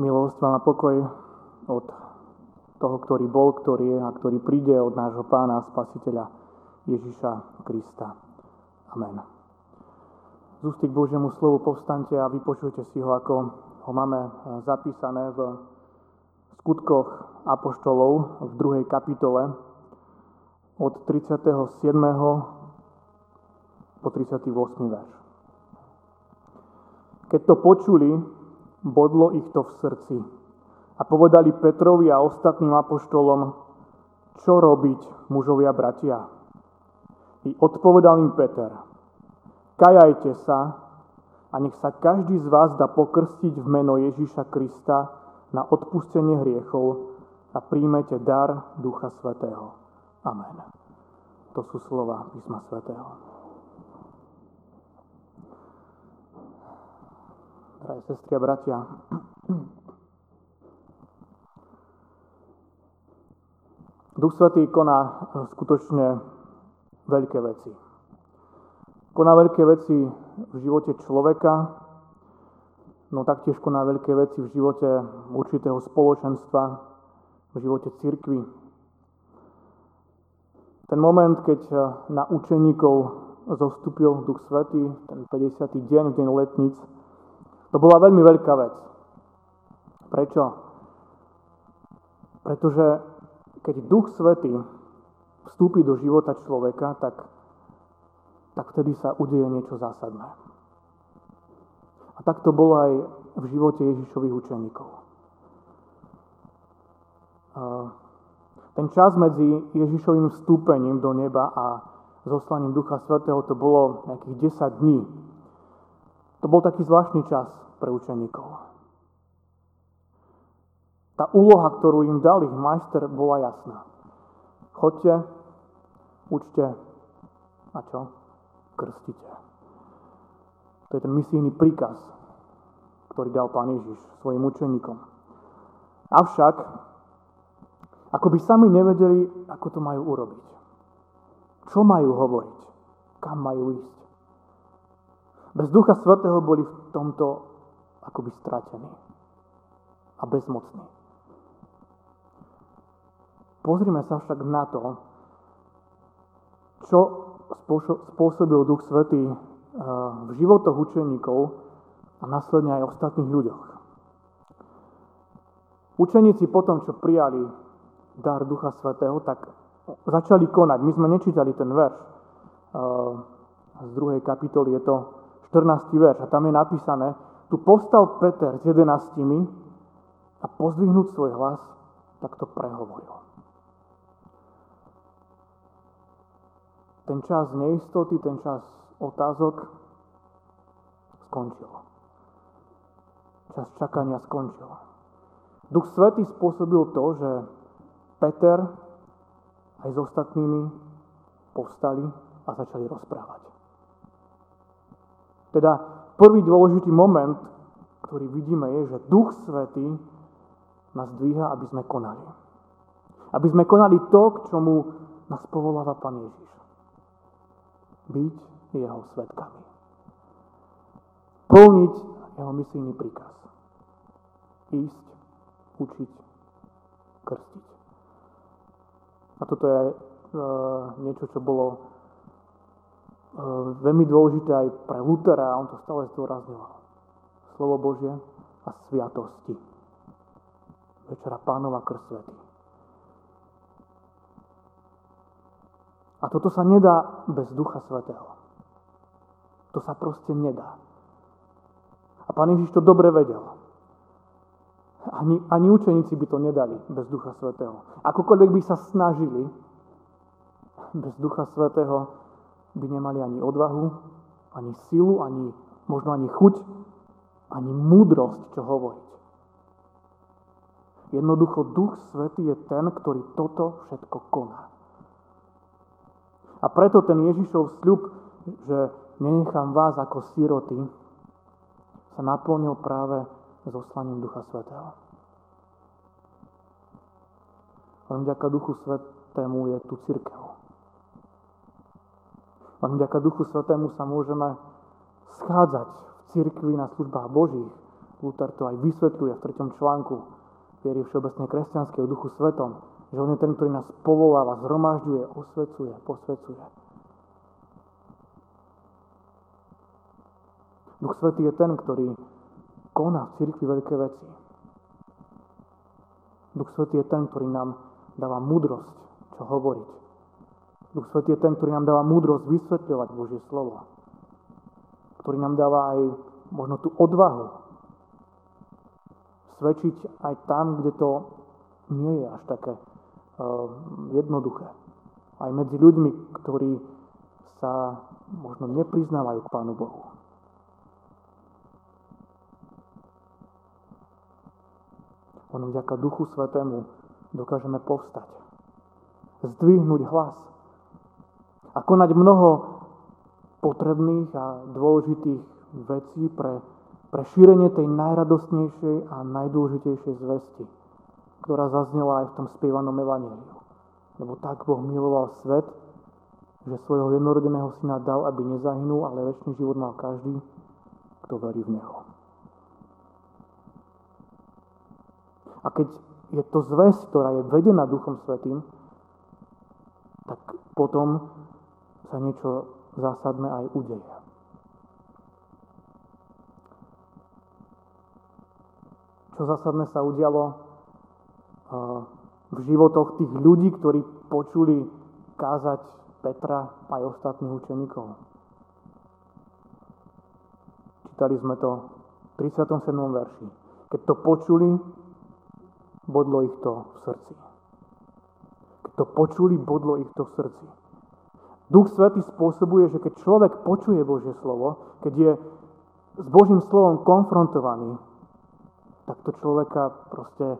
Milosť vám a pokoj od toho, ktorý bol, ktorý je a ktorý príde od nášho pána a spasiteľa Ježiša Krista. Amen. Z ústy k Božiemu slovu povstante a vypočujte si ho, ako ho máme zapísané v skutkoch Apoštolov v druhej kapitole od 37. po 38. verš. Keď to počuli, bodlo ich to v srdci a povedali Petrovi a ostatným apoštolom, čo robiť, mužovia bratia. I odpovedal im Peter, kajajte sa a nech sa každý z vás dá pokrstiť v meno Ježíša Krista na odpustenie hriechov a príjmete dar Ducha Svetého. Amen. To sú slova písma Svetého. Drahé sestry a bratia. Duch Svetý koná eh, skutočne veľké veci. Koná veľké veci v živote človeka, no taktiež koná veľké veci v živote určitého spoločenstva, v živote cirkvy. Ten moment, keď eh, na učeníkov zostúpil Duch Svetý, ten 50. deň, v deň letníc, to bola veľmi veľká vec. Prečo? Pretože keď Duch Svetý vstúpi do života človeka, tak, tak vtedy sa udeje niečo zásadné. A tak to bolo aj v živote Ježišových učeníkov. Ten čas medzi Ježišovým vstúpením do neba a zoslaním Ducha Svetého to bolo nejakých 10 dní. To bol taký zvláštny čas pre učeníkov. Tá úloha, ktorú im dal ich majster, bola jasná. Chodte, učte a čo? Krstite. To je ten misijný príkaz, ktorý dal Pán Ježiš svojim učeníkom. Avšak, ako by sami nevedeli, ako to majú urobiť. Čo majú hovoriť? Kam majú ísť? Bez Ducha Svetého boli v tomto akoby stratení a bezmocní. Pozrime sa však na to, čo spôsobil Duch Svetý eh, v životoch učeníkov a následne aj ostatných ľuďoch. Učeníci potom, čo prijali dar Ducha Svetého, tak začali konať. My sme nečítali ten verš eh, z druhej kapitoly, je to 14. verš a tam je napísané, tu postal Peter s jedenáctimi a pozdvihnúť svoj hlas, tak to prehovoril. Ten čas neistoty, ten čas otázok skončil. Čas čakania skončil. Duch Svetý spôsobil to, že Peter aj s ostatnými povstali a začali rozprávať. Teda prvý dôležitý moment, ktorý vidíme, je, že Duch Svetý nás dvíha, aby sme konali. Aby sme konali to, k čomu nás povoláva Pán Ježiš. Byť jeho svetkami. Plniť jeho misijný príkaz. Ísť, učiť, krstiť. A toto je e, niečo, čo bolo veľmi dôležité aj pre Lutera, on to stále zdôrazňoval. Slovo Božie a sviatosti. Večera pánova krst svety. A toto sa nedá bez Ducha Svetého. To sa proste nedá. A pán Ježiš to dobre vedel. Ani, ani učeníci by to nedali bez Ducha Svetého. Akokoľvek by sa snažili, bez Ducha Svetého by nemali ani odvahu, ani silu, ani možno ani chuť, ani múdrosť, čo hovoriť. Jednoducho Duch Svetý je ten, ktorý toto všetko koná. A preto ten Ježišov sľub, že nenechám vás ako siroty, sa naplnil práve zoslaním Ducha Svetého. Len vďaka Duchu Svetému je tu církev. Len vďaka Duchu Svetému sa môžeme schádzať v cirkvi na službách Božích, Luther to aj vysvetľuje v treťom článku viery všeobecnej kresťanskej o duchu svetom, že on je ten, ktorý nás povoláva, zhromažďuje, osvecuje, posvecuje. Duch Svetý je ten, ktorý koná v cirkvi veľké veci. Duch Svetý je ten, ktorý nám dáva múdrosť, čo hovoriť. Duch Svetý je ten, ktorý nám dáva múdrosť vysvetľovať Božie slovo. Ktorý nám dáva aj možno tú odvahu svedčiť aj tam, kde to nie je až také uh, jednoduché. Aj medzi ľuďmi, ktorí sa možno nepriznávajú k Pánu Bohu. Len vďaka Duchu Svetému dokážeme povstať. Zdvihnúť hlas. Konať mnoho potrebných a dôležitých vecí pre, pre šírenie tej najradostnejšej a najdôležitejšej zvesti, ktorá zaznela aj v tom spievanom evaníliu. Lebo tak Boh miloval svet, že svojho jednorodeného syna dal, aby nezahynul, ale väčší život mal každý, kto verí v Neho. A keď je to zväzť, ktorá je vedená Duchom Svetým, tak potom sa niečo zásadné aj udeje. Čo zásadné sa udialo v životoch tých ľudí, ktorí počuli kázať Petra aj ostatných učeníkov. Čítali sme to v 37. verši. Keď to počuli, bodlo ich to v srdci. Keď to počuli, bodlo ich to v srdci. Duch Svetý spôsobuje, že keď človek počuje Božie slovo, keď je s Božím slovom konfrontovaný, tak to človeka proste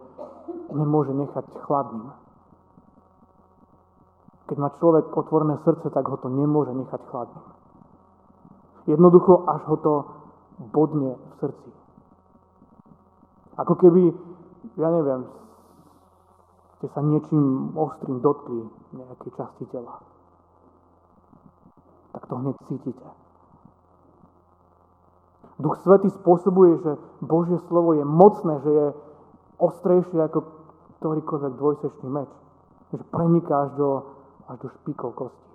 nemôže nechať chladným. Keď má človek otvorené srdce, tak ho to nemôže nechať chladným. Jednoducho, až ho to bodne v srdci. Ako keby, ja neviem, ste sa niečím ostrým dotkli nejakej časti tela. To hneď cítite. Duch Svetý spôsobuje, že Božie slovo je mocné, že je ostrejšie ako ktorýkoľvek dvojsečný meč. Že preniká až do, až do špíkov kosti.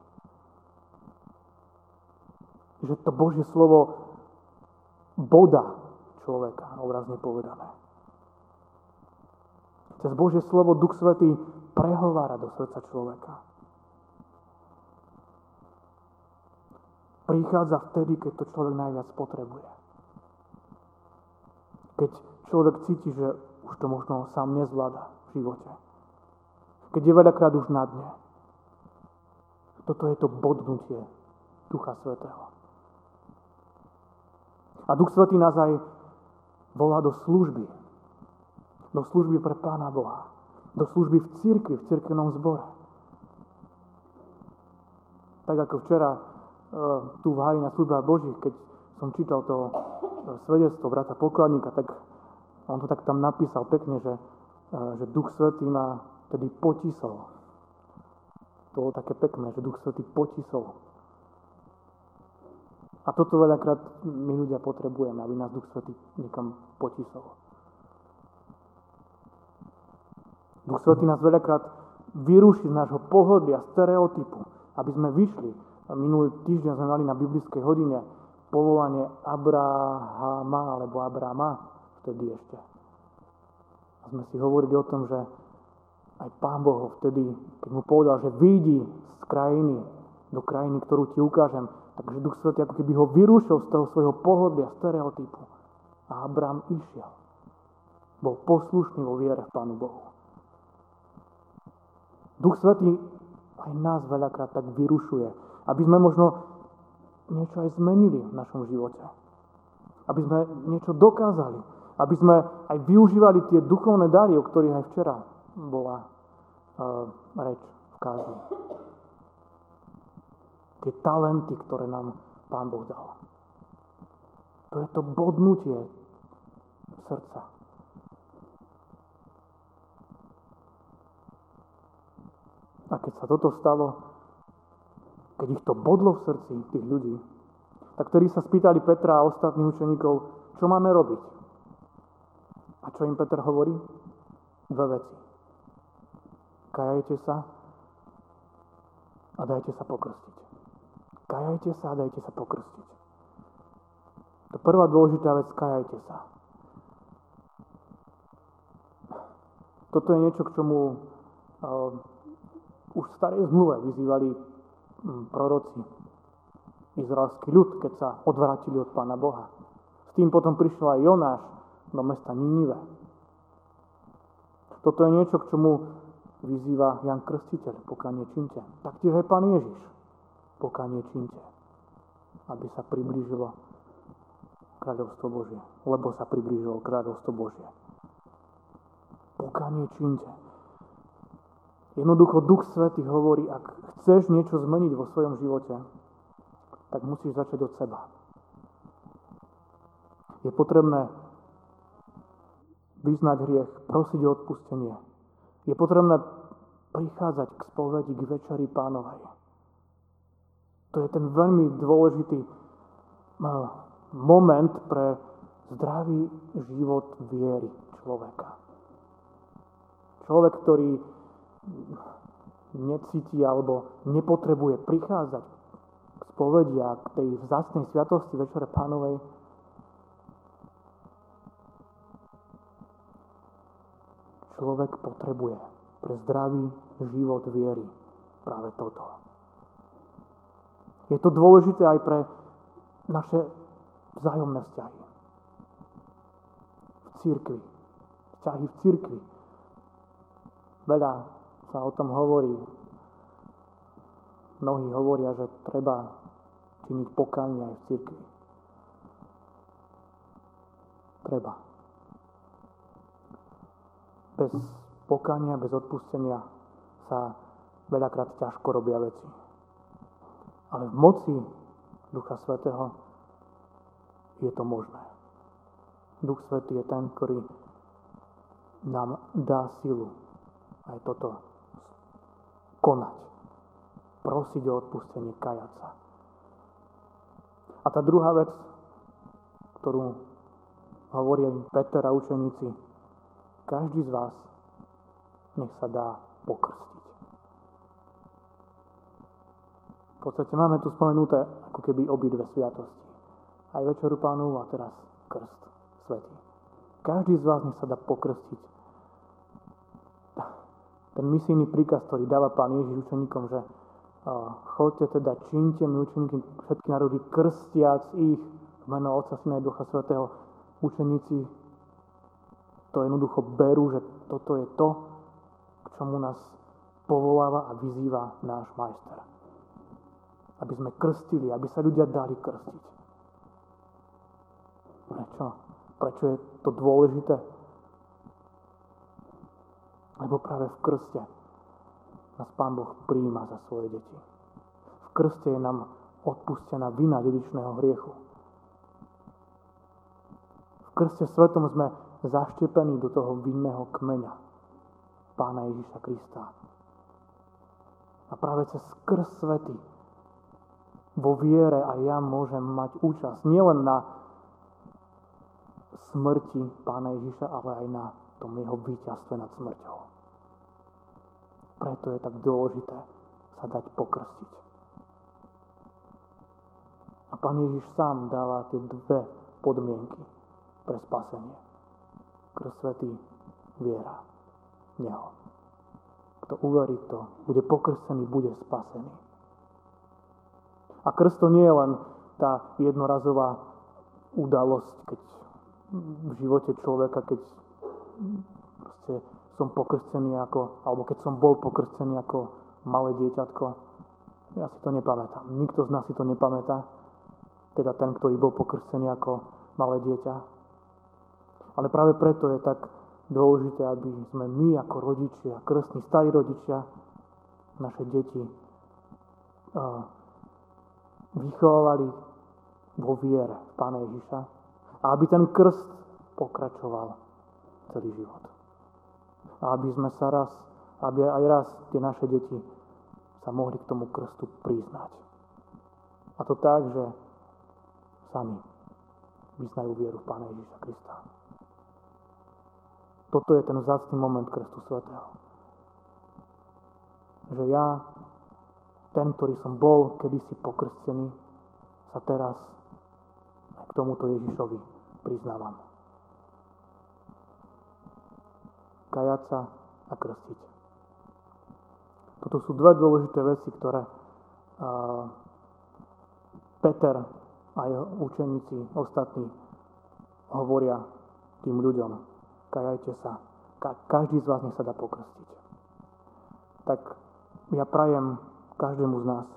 Že to Božie slovo boda človeka, obrazne povedané. Cez Božie slovo Duch Svetý prehovára do srdca človeka. Prichádza vtedy, keď to človek najviac potrebuje. Keď človek cíti, že už to možno sám nezvláda v živote. Keď je veľakrát už na dne. Toto je to bodnutie Ducha Svetého. A Duch Svetý nás aj volá do služby do služby pre Pána Boha, do služby v cirkvi, v cirkevnom zbore. Tak ako včera tu v háji na službách Božích, keď som čítal to e, svedectvo brata pokladníka, tak on to tak tam napísal pekne, že, e, že Duch Svetý ma tedy potisol. To bolo také pekné, že Duch Svetý potisol. A toto veľakrát my ľudia potrebujeme, aby nás Duch Svetý niekam potisol. Duch Svetý nás veľakrát vyruší z nášho pohodlia, stereotypu, aby sme vyšli. Minulý týždeň sme mali na biblickej hodine povolanie Abrahama alebo Abrama vtedy ešte. A sme si hovorili o tom, že aj Pán Boh ho vtedy, keď mu povedal, že vyjdi z krajiny do krajiny, ktorú ti ukážem, takže Duch Svetý ako keby ho vyrušil z toho svojho pohodlia, stereotypu. A Abraham išiel. Bol poslušný vo viere v Pánu Bohu. Duch Svetý aj nás veľakrát tak vyrušuje, aby sme možno niečo aj zmenili v našom živote. Aby sme niečo dokázali. Aby sme aj využívali tie duchovné dary, o ktorých aj včera bola uh, reč v kázni. Tie talenty, ktoré nám Pán Boh dal. To je to bodnutie srdca. A keď sa toto stalo, keď ich to bodlo v srdci tých ľudí, tak ktorí sa spýtali Petra a ostatných učeníkov, čo máme robiť. A čo im Peter hovorí? Dve veci. Kajajte sa a dajte sa pokrstiť. Kajajte sa a dajte sa pokrstiť. To prvá dôležitá vec, kajajte sa. Toto je niečo, k čomu uh, už v starej zmluve vyzývali proroci, izraelský ľud, keď sa odvrátili od Pána Boha. S tým potom prišiel aj Jonáš do mesta Ninive. Toto je niečo, k čomu vyzýva Jan Krstiteľ, pokánie činte. Taktiež aj Pán Ježiš, pokánie činte, aby sa priblížilo kráľovstvo Božie, lebo sa priblížilo kráľovstvo Božie. Pokánie činte. Jednoducho Duch Svety hovorí, ak chceš niečo zmeniť vo svojom živote, tak musíš začať od seba. Je potrebné vyznať hriech, prosiť o odpustenie. Je potrebné prichádzať k spovedi, k večeri pánovej. To je ten veľmi dôležitý eh, moment pre zdravý život viery človeka. Človek, ktorý necíti alebo nepotrebuje prichádzať k spovedi a k tej vzácnej sviatosti Večere Pánovej, človek potrebuje pre zdravý život viery práve toto. Je to dôležité aj pre naše vzájomné vzťahy. V církvi. Vzťahy v církvi. Veľa sa o tom hovorí. Mnohí hovoria, že treba činiť pokánie aj v církvi. Treba. Bez pokánia, bez odpustenia sa veľakrát ťažko robia veci. Ale v moci Ducha Svetého je to možné. Duch Svetý je ten, ktorý nám dá silu aj toto konať. Prosiť o odpustenie, kajať sa. A tá druhá vec, ktorú hovoria im Peter a učeníci, každý z vás nech sa dá pokrstiť. V podstate máme tu spomenuté ako keby obidve sviatosti. Aj Večeru Pánovu a teraz krst svetý. Každý z vás nech sa dá pokrstiť. Ten misijný príkaz, ktorý dáva Pán Ježiš učeníkom, že chodte teda, čínte mi učeníky všetky národy, krstiac ich v meno Otca, Syna Ducha Svetého. Učeníci to jednoducho berú, že toto je to, k čomu nás povoláva a vyzýva náš majster. Aby sme krstili, aby sa ľudia dali krstiť. Prečo? Prečo je to dôležité? Lebo práve v krste nás Pán Boh príjima za svoje deti. V krste je nám odpustená vina dedičného hriechu. V krste svetom sme zaštepení do toho vinného kmeňa Pána Ježiša Krista. A práve cez krst svety vo viere aj ja môžem mať účasť nielen na smrti Pána Ježiša, ale aj na tom jeho víťazstve nad smrťou. Preto je tak dôležité sa dať pokrstiť. A Pán Ježiš sám dáva tie dve podmienky pre spasenie. Krst svetý viera Neho. Kto uverí, kto bude pokrstený, bude spasený. A krst to nie je len tá jednorazová udalosť, keď v živote človeka, keď proste som pokrstený ako, alebo keď som bol pokrstený ako malé dieťatko. Ja si to nepamätám. Nikto z nás si to nepamätá. Teda ten, ktorý bol pokrstený ako malé dieťa. Ale práve preto je tak dôležité, aby sme my ako rodičia, krstní, starí rodičia, naše deti vychovávali vo viere Pána Ježiša a aby ten krst pokračoval celý život. A aby sme sa raz, aby aj raz tie naše deti sa mohli k tomu krstu priznať. A to tak, že sami vyznajú vieru v Pána Ježiša Krista. toto je ten vzácný moment Krstu Svetého. Že ja, ten, ktorý som bol kedysi pokrstený, sa teraz k tomuto Ježišovi priznávam. Kajať sa a krstiť. Toto sú dve dôležité veci, ktoré Peter a jeho učeníci ostatní hovoria tým ľuďom. Kajajte sa. Ka- každý z vás nech sa dá pokrstiť. Tak ja prajem každému z nás,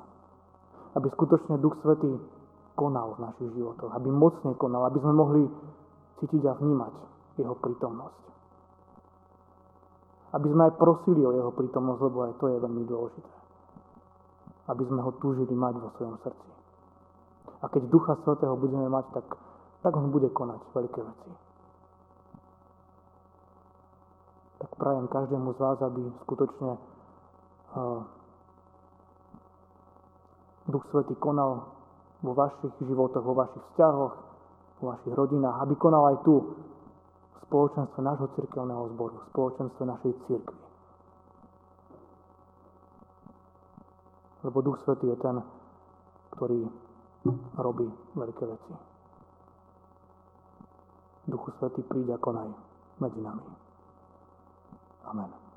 aby skutočne Duch Svetý konal v našich životoch, aby mocne konal, aby sme mohli cítiť a vnímať jeho prítomnosť. Aby sme aj prosili o jeho prítomnosť, lebo aj to je veľmi dôležité. Aby sme ho túžili mať vo svojom srdci. A keď Ducha Svetého budeme mať, tak, tak on bude konať veľké veci. Tak prajem každému z vás, aby skutočne uh, Duch Svetý konal vo vašich životoch, vo vašich vzťahoch, vo vašich rodinách, aby konal aj tu v spoločenstve nášho cirkevného zboru, v spoločenstve našej cirkvi. Lebo Duch Svetý je ten, ktorý robí veľké veci. Duchu Svetý príď a konaj medzi nami. Amen.